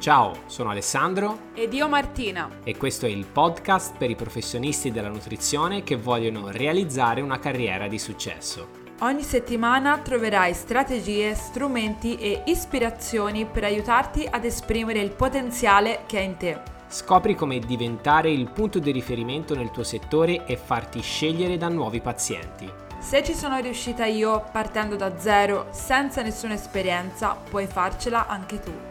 Ciao, sono Alessandro ed io Martina e questo è il podcast per i professionisti della nutrizione che vogliono realizzare una carriera di successo. Ogni settimana troverai strategie, strumenti e ispirazioni per aiutarti ad esprimere il potenziale che è in te. Scopri come diventare il punto di riferimento nel tuo settore e farti scegliere da nuovi pazienti. Se ci sono riuscita io partendo da zero, senza nessuna esperienza, puoi farcela anche tu.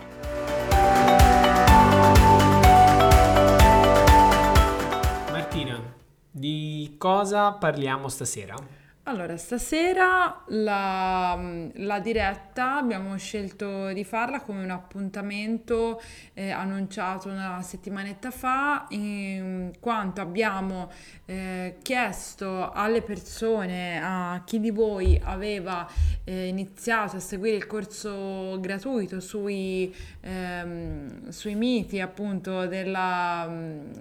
Di cosa parliamo stasera? Allora, stasera la, la, diretta abbiamo scelto di farla come un appuntamento eh, annunciato una settimanetta fa, in quanto abbiamo eh, chiesto alle persone, a chi di voi aveva eh, iniziato a seguire il corso gratuito sui, ehm, sui miti appunto della,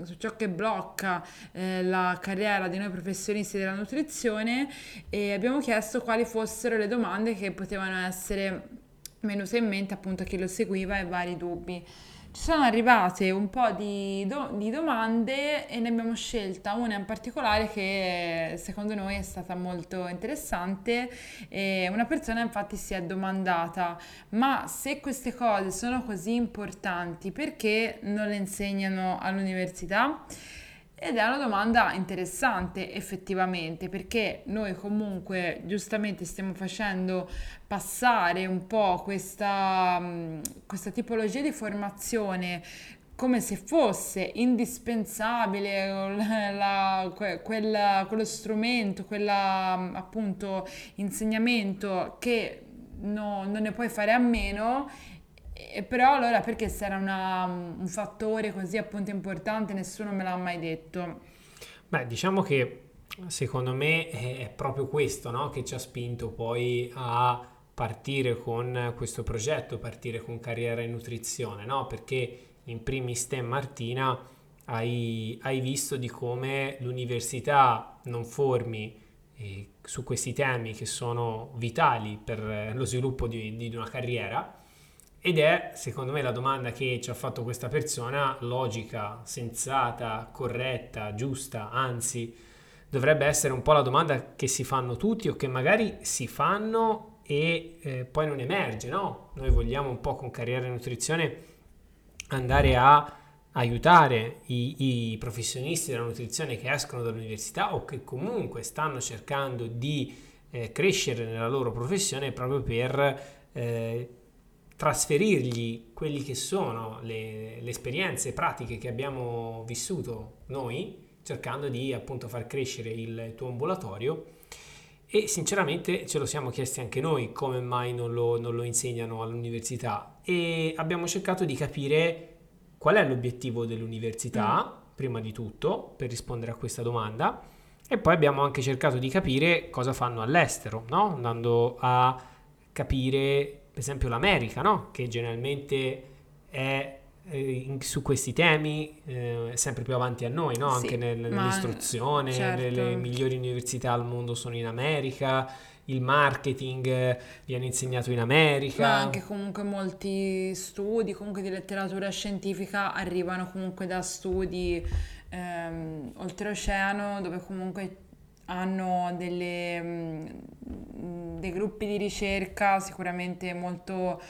su ciò che blocca eh, la carriera di noi professionisti della nutrizione e abbiamo chiesto quali fossero le domande che potevano essere venute in mente appunto a chi lo seguiva e vari dubbi. Ci sono arrivate un po' di, do- di, domande e ne abbiamo scelta una in particolare che secondo noi è stata molto interessante. E una persona infatti si è domandata: ma se queste cose sono così importanti, perché non le insegnano all'università? Ed è una domanda interessante effettivamente perché noi comunque giustamente stiamo facendo passare un po' questa, mm, questa tipologia di formazione come se fosse indispensabile la, quella, quello strumento, quella mm, appunto insegnamento che no, non ne puoi fare a meno e però allora perché se era una, un fattore così appunto importante nessuno me l'ha mai detto? Beh, diciamo che secondo me è proprio questo no? che ci ha spinto poi a partire con questo progetto, partire con carriera in nutrizione, no? perché in primis te Martina hai, hai visto di come l'università non formi eh, su questi temi che sono vitali per lo sviluppo di, di una carriera ed è, secondo me, la domanda che ci ha fatto questa persona logica, sensata, corretta, giusta, anzi, dovrebbe essere un po' la domanda che si fanno tutti o che magari si fanno e eh, poi non emerge, no? Noi vogliamo un po' con carriera in nutrizione andare a aiutare i, i professionisti della nutrizione che escono dall'università o che comunque stanno cercando di eh, crescere nella loro professione proprio per eh, trasferirgli quelli che sono le, le, esperienze pratiche che abbiamo vissuto noi, cercando di appunto far crescere il tuo ambulatorio. E sinceramente ce lo siamo chiesti anche noi come mai non lo, non lo insegnano all'università e abbiamo cercato di capire qual è l'obiettivo dell'università, mm. prima di tutto, per rispondere a questa domanda. E poi abbiamo anche cercato di capire cosa fanno all'estero, no? andando a capire per esempio l'America, no? che generalmente è eh, in, su questi temi eh, sempre più avanti a noi, no? anche nel, nell'istruzione, certo. le migliori università al mondo sono in America, il marketing eh, viene insegnato in America. Ma anche comunque molti studi, comunque di letteratura scientifica arrivano comunque da studi ehm, oltreoceano dove comunque hanno delle, mm, dei gruppi di ricerca sicuramente molto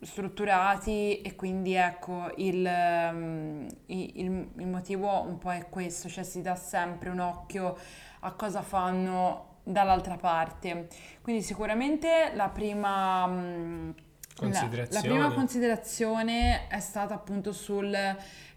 strutturati e quindi ecco il, mm, il, il, motivo un po' è questo, cioè si dà sempre un occhio a cosa fanno dall'altra parte. Quindi sicuramente la prima, mm, la, la prima considerazione è stata appunto sul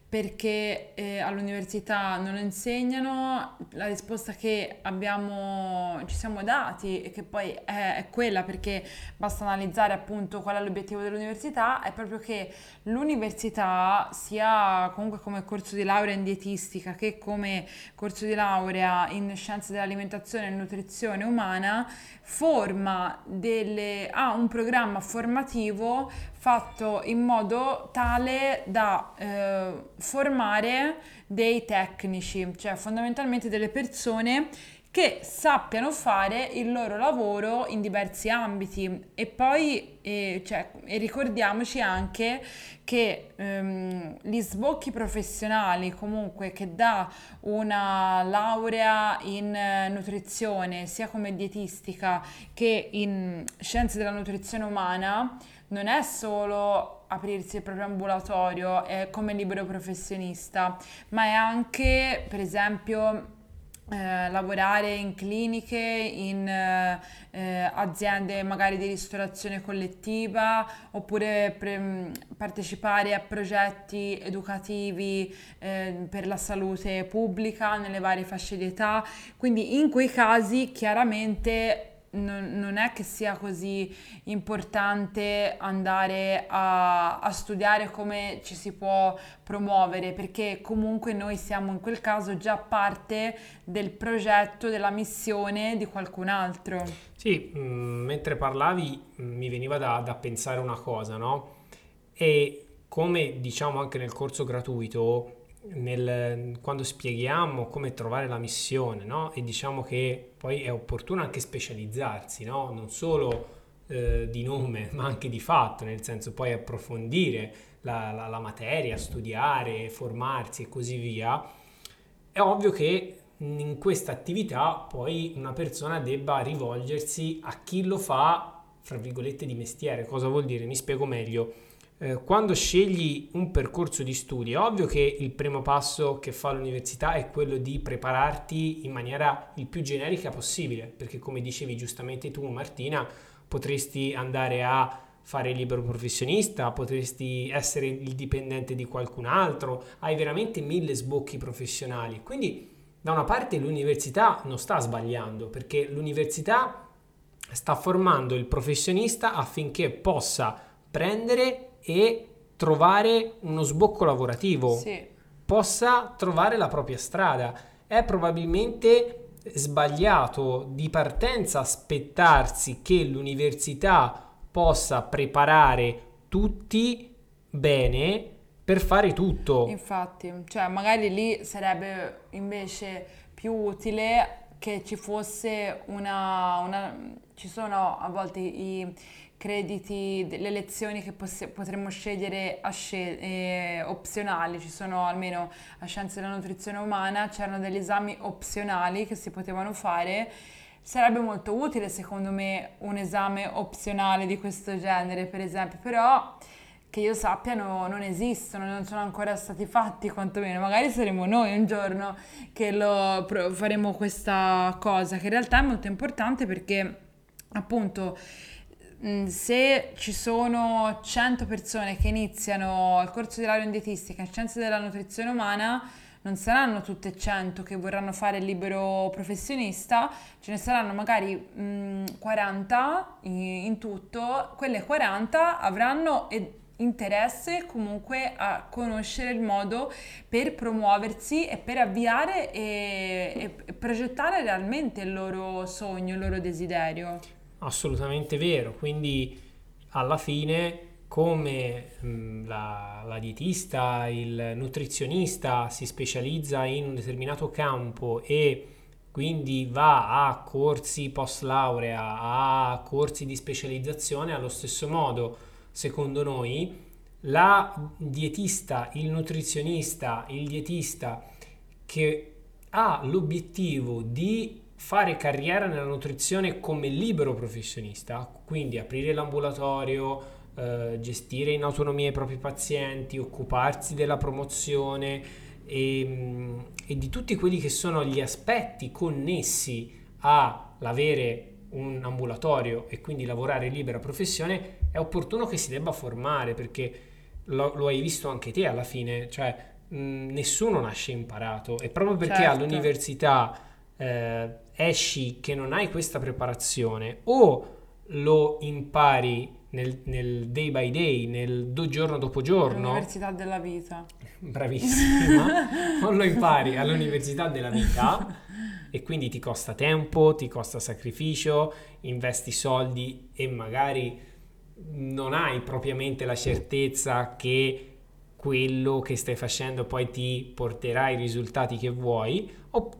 perché eh, all'università non lo insegnano, la risposta che abbiamo, ci siamo dati e che poi è, è, quella perché basta analizzare appunto qual è l'obiettivo dell'università, è proprio che l'università sia comunque come corso di laurea in dietistica che come corso di laurea in scienze dell'alimentazione e nutrizione umana forma delle, ha un programma formativo fatto in modo tale da eh, formare dei tecnici, cioè fondamentalmente delle persone che sappiano fare il loro lavoro in diversi ambiti. E poi e, cioè, e ricordiamoci anche che ehm, gli sbocchi professionali comunque che dà una laurea in eh, nutrizione sia come dietistica che in scienze della nutrizione umana non è solo aprirsi il proprio ambulatorio eh, come libero professionista, ma è anche per esempio eh, lavorare in cliniche, in eh, eh, aziende magari di ristorazione collettiva oppure pre- partecipare a progetti educativi eh, per la salute pubblica nelle varie fasce di età. Quindi in quei casi chiaramente non, non, è che sia così importante andare a, a, studiare come ci si può promuovere, perché comunque noi siamo in quel caso già parte del progetto, della missione di qualcun altro. Sì, mm, mentre parlavi mm, mi veniva da, da pensare una cosa, no? E come diciamo anche nel corso gratuito, nel, quando spieghiamo come trovare la missione, no? E diciamo che poi è opportuno anche specializzarsi, no? Non solo eh, di nome, ma anche di fatto, nel senso poi approfondire la, la, la materia, studiare, formarsi e così via. È ovvio che in questa attività poi una persona debba rivolgersi a chi lo fa, fra virgolette, di mestiere. Cosa vuol dire? Mi spiego meglio eh, quando scegli un percorso di studi, è ovvio che il primo passo che fa l'università è quello di prepararti in maniera il più generica possibile, perché come dicevi giustamente tu Martina, potresti andare a fare il libero professionista, potresti essere il dipendente di qualcun altro, hai veramente mille sbocchi professionali. Quindi da una parte l'università non sta sbagliando, perché l'università sta formando il professionista affinché possa prendere e trovare uno sbocco lavorativo, sì. possa trovare la propria strada. È probabilmente sbagliato di partenza aspettarsi che l'università possa preparare tutti bene per fare tutto. Infatti, cioè magari lì sarebbe invece più utile che ci fosse una, una ci sono a volte i crediti, le lezioni che poss- potremmo scegliere scel- eh, opzionali, ci sono almeno a Scienze della Nutrizione Umana, c'erano degli esami opzionali che si potevano fare. Sarebbe molto utile secondo me un esame opzionale di questo genere, per esempio, però che io sappia no, non esistono, non sono ancora stati fatti quantomeno, magari saremo noi un giorno che lo, faremo questa cosa, che in realtà è molto importante perché appunto se ci sono 100 persone che iniziano il corso di laurea in dietistica in scienze della nutrizione umana, non saranno tutte 100 che vorranno fare il libero professionista, ce ne saranno magari mh, mm, 40 in, in, tutto, quelle 40 avranno interesse comunque a conoscere il modo per promuoversi e per avviare e, e progettare realmente il loro sogno, il loro desiderio assolutamente vero. Quindi alla fine come mh, la, la, dietista, il nutrizionista si specializza in un determinato campo e quindi va a corsi post laurea, a corsi di specializzazione, allo stesso modo, secondo noi, la dietista, il nutrizionista, il dietista che ha l'obiettivo di fare carriera nella nutrizione come libero professionista, quindi aprire l'ambulatorio, eh, gestire in autonomia i propri pazienti, occuparsi della promozione e, mm, e di tutti quelli che sono gli aspetti connessi all'avere un ambulatorio e quindi lavorare in libera professione, è opportuno che si debba formare perché lo, lo hai visto anche te alla fine, cioè mh, mm, nessuno nasce imparato e proprio perché certo. all'università eh, esci che non hai questa preparazione o lo impari nel, nel, day by day, nel do giorno dopo giorno. All'università della vita. Bravissima. o lo impari all'università della vita e quindi ti costa tempo, ti costa sacrificio, investi soldi e magari non hai propriamente la certezza che quello che stai facendo poi ti porterà i risultati che vuoi,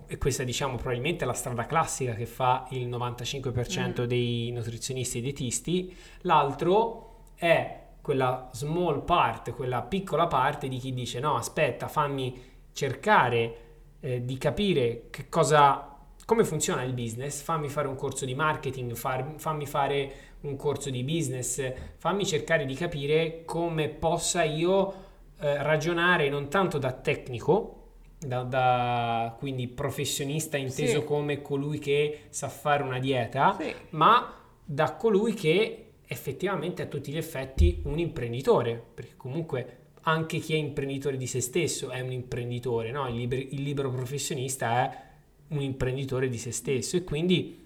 e questa diciamo probabilmente è la strada classica che fa il 95% mm. dei nutrizionisti e dietisti, l'altro è quella small part, quella piccola parte di chi dice no aspetta fammi cercare eh, di capire che cosa come funziona il business, fammi fare un corso di marketing, far, fammi fare un corso di business, fammi cercare di capire come possa io eh, ragionare non tanto da tecnico, da, da, quindi professionista inteso sì. come colui che sa fare una dieta, sì. ma da colui che effettivamente a tutti gli effetti un imprenditore, perché comunque anche chi è imprenditore di se stesso è un imprenditore, no? il, liber, il libero professionista è un imprenditore di se stesso e quindi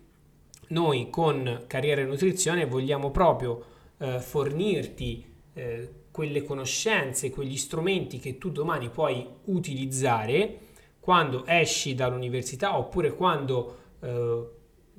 noi con Carriera e Nutrizione vogliamo proprio eh, fornirti eh, quelle conoscenze, quegli strumenti che tu domani puoi utilizzare quando esci dall'università oppure quando eh,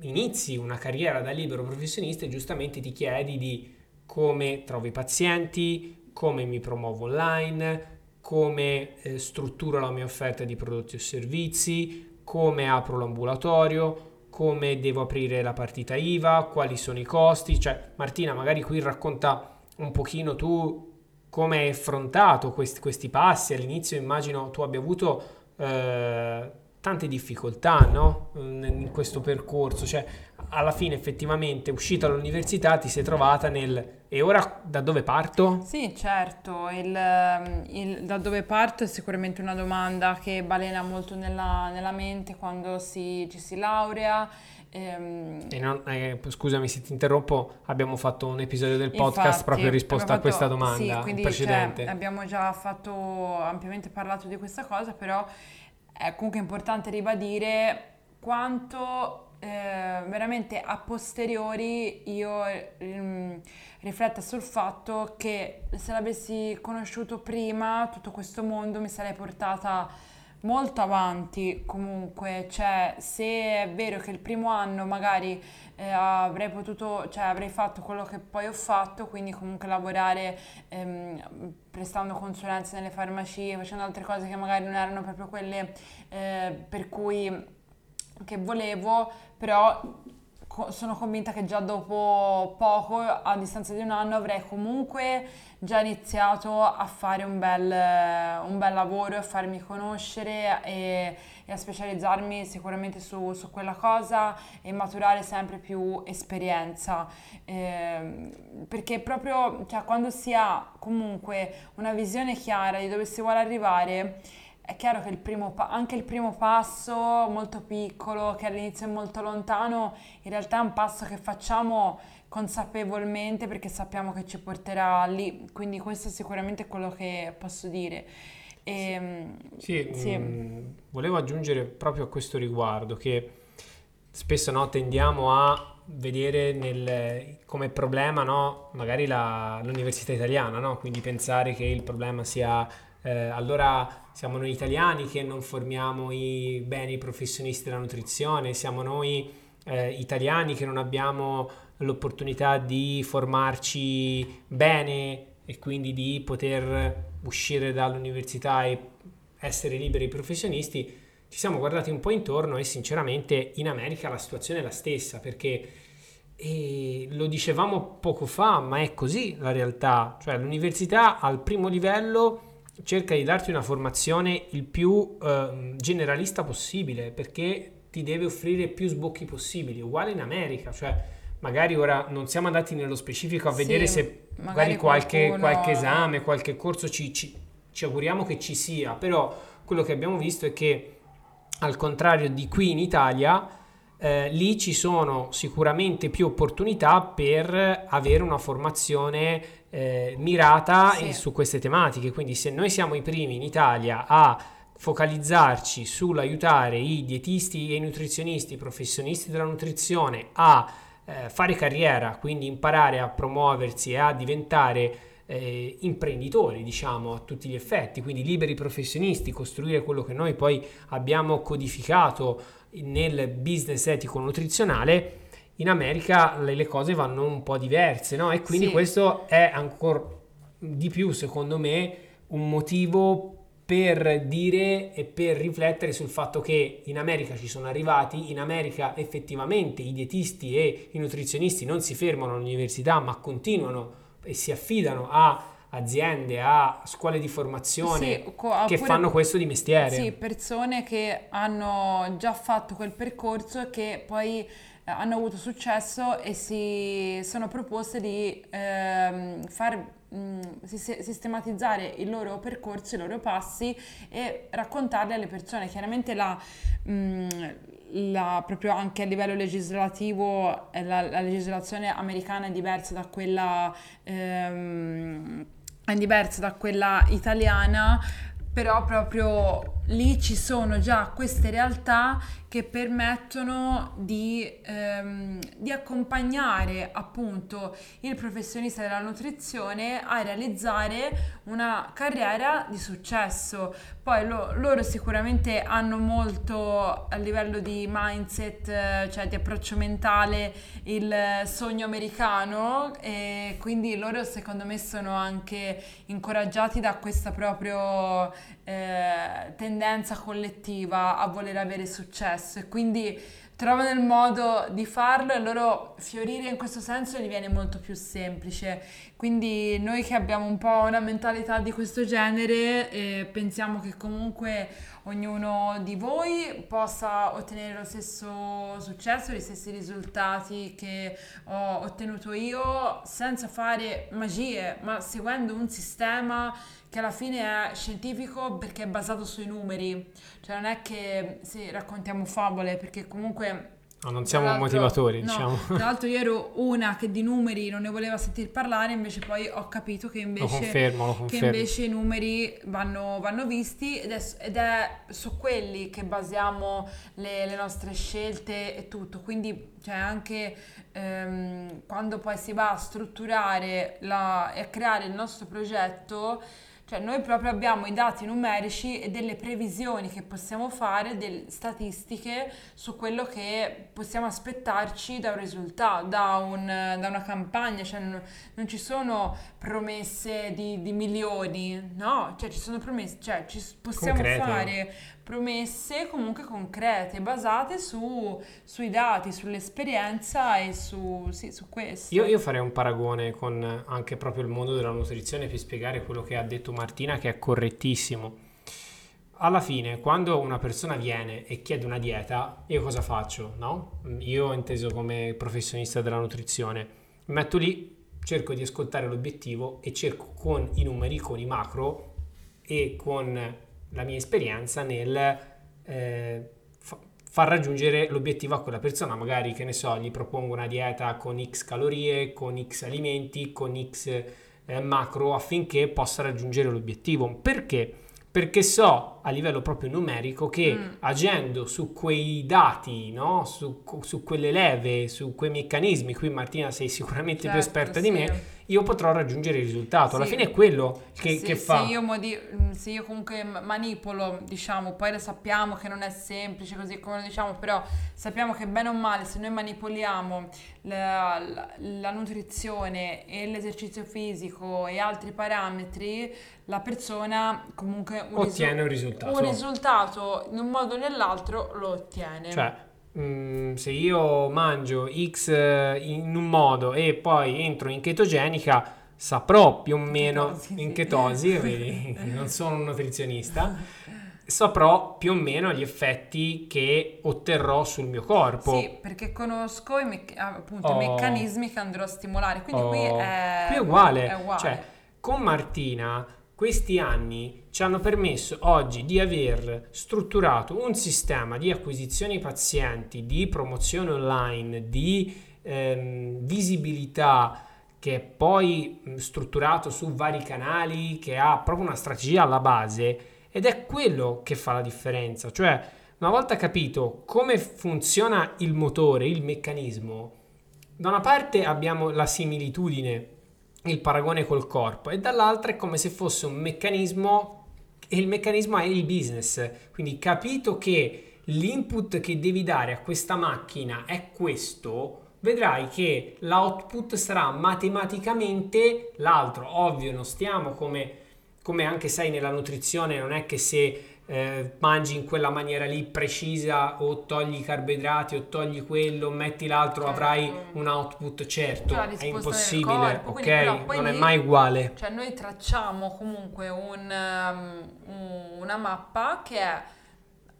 inizi una carriera da libero professionista e giustamente ti chiedi di come trovo i pazienti, come mi promuovo online, come eh, strutturo la mia offerta di prodotti o servizi, come apro l'ambulatorio, come devo aprire la partita IVA, quali sono i costi. Cioè, Martina, magari qui racconta un pochino tu come hai affrontato questi, questi passi. All'inizio immagino tu abbia avuto eh, tante difficoltà no? in questo percorso, cioè alla fine effettivamente uscita dall'università ti sei trovata nel e ora da dove parto? Sì, certo, il, il, da dove parto è sicuramente una domanda che balena molto nella, nella mente quando si, ci si laurea. Ehm... Non, eh, scusami se ti interrompo, abbiamo fatto un episodio del podcast Infatti, proprio in risposta fatto, a questa domanda sì, quindi, precedente. Cioè, abbiamo già fatto ampiamente parlato di questa cosa, però è comunque importante ribadire quanto eh, veramente a posteriori io eh, rifletta sul fatto che se l'avessi conosciuto prima tutto questo mondo mi sarei portata molto avanti comunque, cioè se è vero che il primo anno magari eh, avrei potuto, cioè avrei fatto quello che poi ho fatto, quindi comunque lavorare ehm, prestando consulenze nelle farmacie, facendo altre cose che magari non erano proprio quelle eh, per cui che volevo, però sono convinta che già dopo poco, a distanza di un anno, avrei comunque già iniziato a fare un bel, un bel lavoro, a farmi conoscere e, e a specializzarmi sicuramente su, su, quella cosa e maturare sempre più esperienza. Eh, perché proprio cioè, quando si ha comunque una visione chiara di dove si vuole arrivare, è chiaro che il primo, anche il primo passo molto piccolo, che all'inizio è molto lontano, in realtà è un passo che facciamo consapevolmente perché sappiamo che ci porterà lì. Quindi questo sicuramente è quello che posso dire. E, ehm, sì, sì. Mh, mm, volevo aggiungere proprio a questo riguardo che spesso no, tendiamo a vedere nel, come problema no, magari la, l'università italiana, no? quindi pensare che il problema sia eh, allora siamo noi italiani che non formiamo i beni professionisti della nutrizione, siamo noi eh, italiani che non abbiamo l'opportunità di formarci bene e quindi di poter uscire dall'università e essere liberi professionisti, ci siamo guardati un po' intorno e sinceramente in America la situazione è la stessa perché e lo dicevamo poco fa, ma è così la realtà, cioè l'università al primo livello cerca di darti una formazione il più eh, generalista possibile perché ti deve offrire più sbocchi possibili, uguale in America, cioè magari ora non siamo andati nello specifico a vedere sì, se magari, qualche, qualcuno... qualche, esame, qualche corso ci, ci, ci auguriamo che ci sia, però quello che abbiamo visto è che al contrario di qui in Italia, eh, lì ci sono sicuramente più opportunità per avere una formazione eh, mirata sì. in, su queste tematiche. Quindi se noi siamo i primi in Italia a focalizzarci sull'aiutare i dietisti e i nutrizionisti, i professionisti della nutrizione a eh, fare carriera, quindi imparare a promuoversi e a diventare eh, imprenditori, diciamo, a tutti gli effetti, quindi liberi professionisti, costruire quello che noi poi abbiamo codificato nel business etico nutrizionale, in America le, le cose vanno un po' diverse, no? E quindi sì. questo è ancora di più, secondo me, un motivo per dire e per riflettere sul fatto che in America ci sono arrivati, in America effettivamente i dietisti e i nutrizionisti non si fermano all'università ma continuano e si affidano a aziende, a scuole di formazione sì, co- che fanno questo di mestiere. Sì, persone che hanno già fatto quel percorso e che poi eh, hanno avuto successo e si sono proposte di ehm, far mh, sistematizzare il loro percorso, i loro passi e raccontarli alle persone. Chiaramente la, mh, la, proprio anche a livello legislativo la, la, legislazione americana è diversa da quella ehm, è diversa da quella italiana, però proprio lì ci sono già queste realtà che permettono di, ehm, di, accompagnare appunto il professionista della nutrizione a realizzare una carriera di successo. Poi lo, loro sicuramente hanno molto a livello di mindset, cioè di approccio mentale, il sogno americano e quindi loro secondo me sono anche incoraggiati da questa proprio eh, tendenza collettiva a voler avere successo e quindi trovano il modo di farlo e loro fiorire in questo senso gli viene molto più semplice. Quindi noi che abbiamo un po' una mentalità di questo genere eh, pensiamo che comunque ognuno di voi possa ottenere lo stesso successo, gli stessi risultati che ho ottenuto io senza fare magie, ma seguendo un sistema che alla fine è scientifico perché è basato sui numeri, cioè non è che sì, raccontiamo favole perché comunque No, non siamo motivatori, no, diciamo. Tra l'altro io ero una che di numeri non ne voleva sentir parlare, invece poi ho capito che invece, lo confermo, lo confermo. Che invece i numeri vanno, vanno visti ed è, ed è, su quelli che basiamo le, le nostre scelte e tutto. Quindi cioè anche ehm, quando poi si va a strutturare la, e a creare il nostro progetto cioè noi proprio abbiamo i dati numerici e delle previsioni che possiamo fare, delle statistiche su quello che possiamo aspettarci da un risultato, da, un, da una campagna, cioè non, non ci sono promesse di, di, milioni, no, cioè ci sono promesse, cioè ci possiamo Concrete. fare promesse comunque concrete, basate su, sui dati, sull'esperienza e su, sì, su questo. Io, io, farei un paragone con anche proprio il mondo della nutrizione per spiegare quello che ha detto Martina, che è correttissimo. Alla fine, quando una persona viene e chiede una dieta, io cosa faccio? No? Io inteso come professionista della nutrizione, metto lì, cerco di ascoltare l'obiettivo e cerco con i numeri, con i macro e con la mia esperienza nel eh, fa- far raggiungere l'obiettivo a quella persona. Magari, che ne so, gli propongo una dieta con X calorie, con X alimenti, con X eh, macro affinché possa raggiungere l'obiettivo. Perché? Perché so a livello proprio numerico che mm. agendo su quei dati, no? su, su, quelle leve, su quei meccanismi, qui Martina sei sicuramente certo, più esperta sì. di me, io potrò raggiungere il risultato. Sì. Alla fine è quello che, sì, che fa. Se io, modi- mm, se io, comunque manipolo, diciamo, poi lo sappiamo che non è semplice così come lo diciamo, però sappiamo che bene o male se noi manipoliamo la, la, la nutrizione e l'esercizio fisico e altri parametri, la persona comunque un ottiene risu- un risultato. Un risultato in un modo o nell'altro lo ottiene. Cioè, Mm, se io mangio X eh, in un modo e poi entro in chetogenica, saprò più o meno in chetosi, vedi, non sono un nutrizionista, saprò più o meno gli effetti che otterrò sul mio corpo. Sì, perché conosco i, me- appunto, oh. i meccanismi che andrò a stimolare, quindi oh. qui è, qui è uguale. È uguale. Cioè, con Martina questi anni ci hanno permesso oggi di aver strutturato un sistema di acquisizione pazienti, di promozione online, di ehm, visibilità che è poi strutturato su vari canali, che ha proprio una strategia alla base ed è quello che fa la differenza. Cioè, una volta capito come funziona il motore, il meccanismo, da una parte abbiamo la similitudine il paragone col corpo e dall'altra è come se fosse un meccanismo e il meccanismo è il business. Quindi capito che l'input che devi dare a questa macchina è questo, vedrai che l'output sarà matematicamente l'altro. Ovvio, non stiamo come come anche sai nella nutrizione non è che se eh, mangi in quella maniera lì precisa o togli i carboidrati o togli quello, metti l'altro, certo. avrai un output certo, è impossibile, corpo, ok? Non lì, è mai uguale. Cioè noi tracciamo comunque un, um, una mappa che è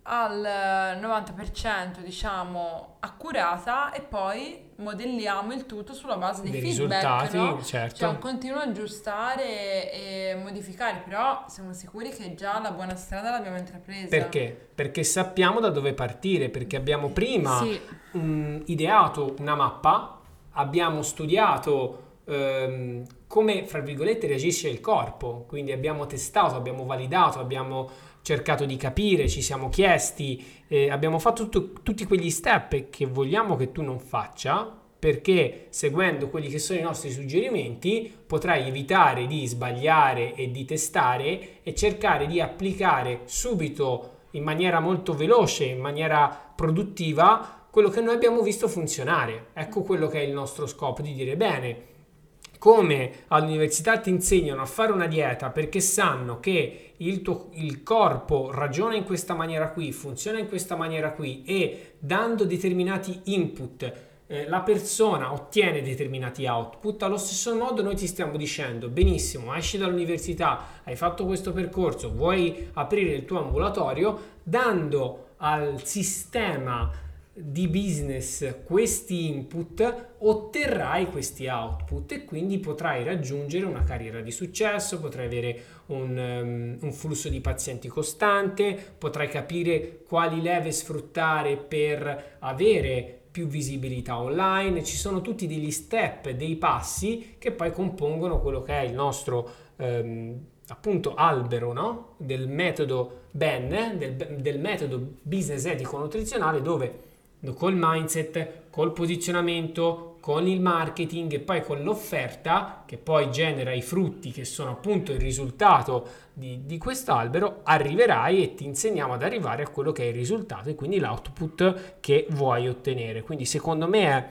al 90% diciamo accurata e poi modelliamo il tutto sulla base dei, dei feedback, risultati, no? certo. Cioè un continuo aggiustare e modificare, però siamo sicuri che già la buona strada l'abbiamo intrapresa. Perché? Perché sappiamo da dove partire, perché abbiamo prima sì. um, ideato una mappa, abbiamo studiato um, come, fra virgolette, reagisce il corpo, quindi abbiamo testato, abbiamo validato, abbiamo cercato di capire, ci siamo chiesti, eh, abbiamo fatto tutto, tutti quegli step che vogliamo che tu non faccia perché seguendo quelli che sono i nostri suggerimenti potrai evitare di sbagliare e di testare e cercare di applicare subito in maniera molto veloce, in maniera produttiva, quello che noi abbiamo visto funzionare. Ecco quello che è il nostro scopo di dire bene come all'università ti insegnano a fare una dieta perché sanno che il, tuo, il corpo ragiona in questa maniera qui, funziona in questa maniera qui e dando determinati input eh, la persona ottiene determinati output, allo stesso modo noi ti stiamo dicendo benissimo, esci dall'università, hai fatto questo percorso, vuoi aprire il tuo ambulatorio, dando al sistema di business questi input otterrai questi output e quindi potrai raggiungere una carriera di successo, potrai avere un, um, un flusso di pazienti costante, potrai capire quali leve sfruttare per avere più visibilità online, ci sono tutti degli step, dei passi che poi compongono quello che è il nostro um, appunto albero no? del metodo BEN, del, del metodo business etico nutrizionale dove col mindset, col posizionamento, con il marketing e poi con l'offerta che poi genera i frutti che sono appunto il risultato di, di quest'albero, arriverai e ti insegniamo ad arrivare a quello che è il risultato e quindi l'output che vuoi ottenere. Quindi secondo me è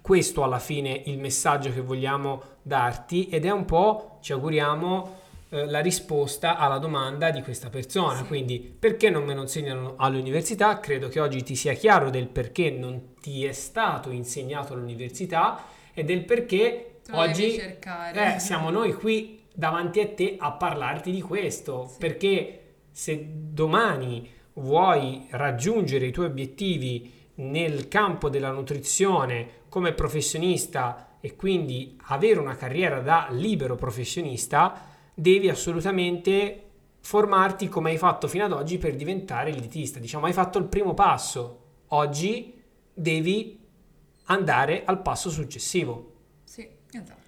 questo alla fine il messaggio che vogliamo darti ed è un po', ci auguriamo, eh, la risposta alla domanda di questa persona. Sì. Quindi perché non me lo insegnano all'università? Credo che oggi ti sia chiaro del perché non ti è stato insegnato all'università e del perché tu oggi eh, siamo noi qui davanti a te a parlarti di questo. Sì. Perché se domani vuoi raggiungere i tuoi obiettivi nel campo della nutrizione come professionista e quindi avere una carriera da libero professionista, devi assolutamente formarti come hai fatto fino ad oggi per diventare il dietista. Diciamo, hai fatto il primo passo, oggi devi andare al passo successivo. Sì, esatto.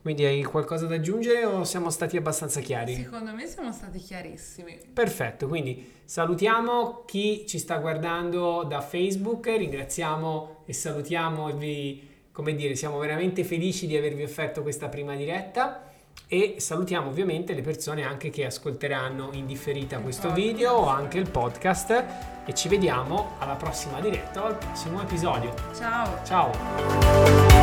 Quindi hai qualcosa da aggiungere o siamo stati abbastanza chiari? Secondo me siamo stati chiarissimi. Perfetto, quindi salutiamo chi ci sta guardando da Facebook, ringraziamo e salutiamo e vi, come dire, siamo veramente felici di avervi offerto questa prima diretta e salutiamo ovviamente le persone anche che ascolteranno in differita questo video o anche il podcast e ci vediamo alla prossima diretta o al prossimo episodio. Ciao. Ciao.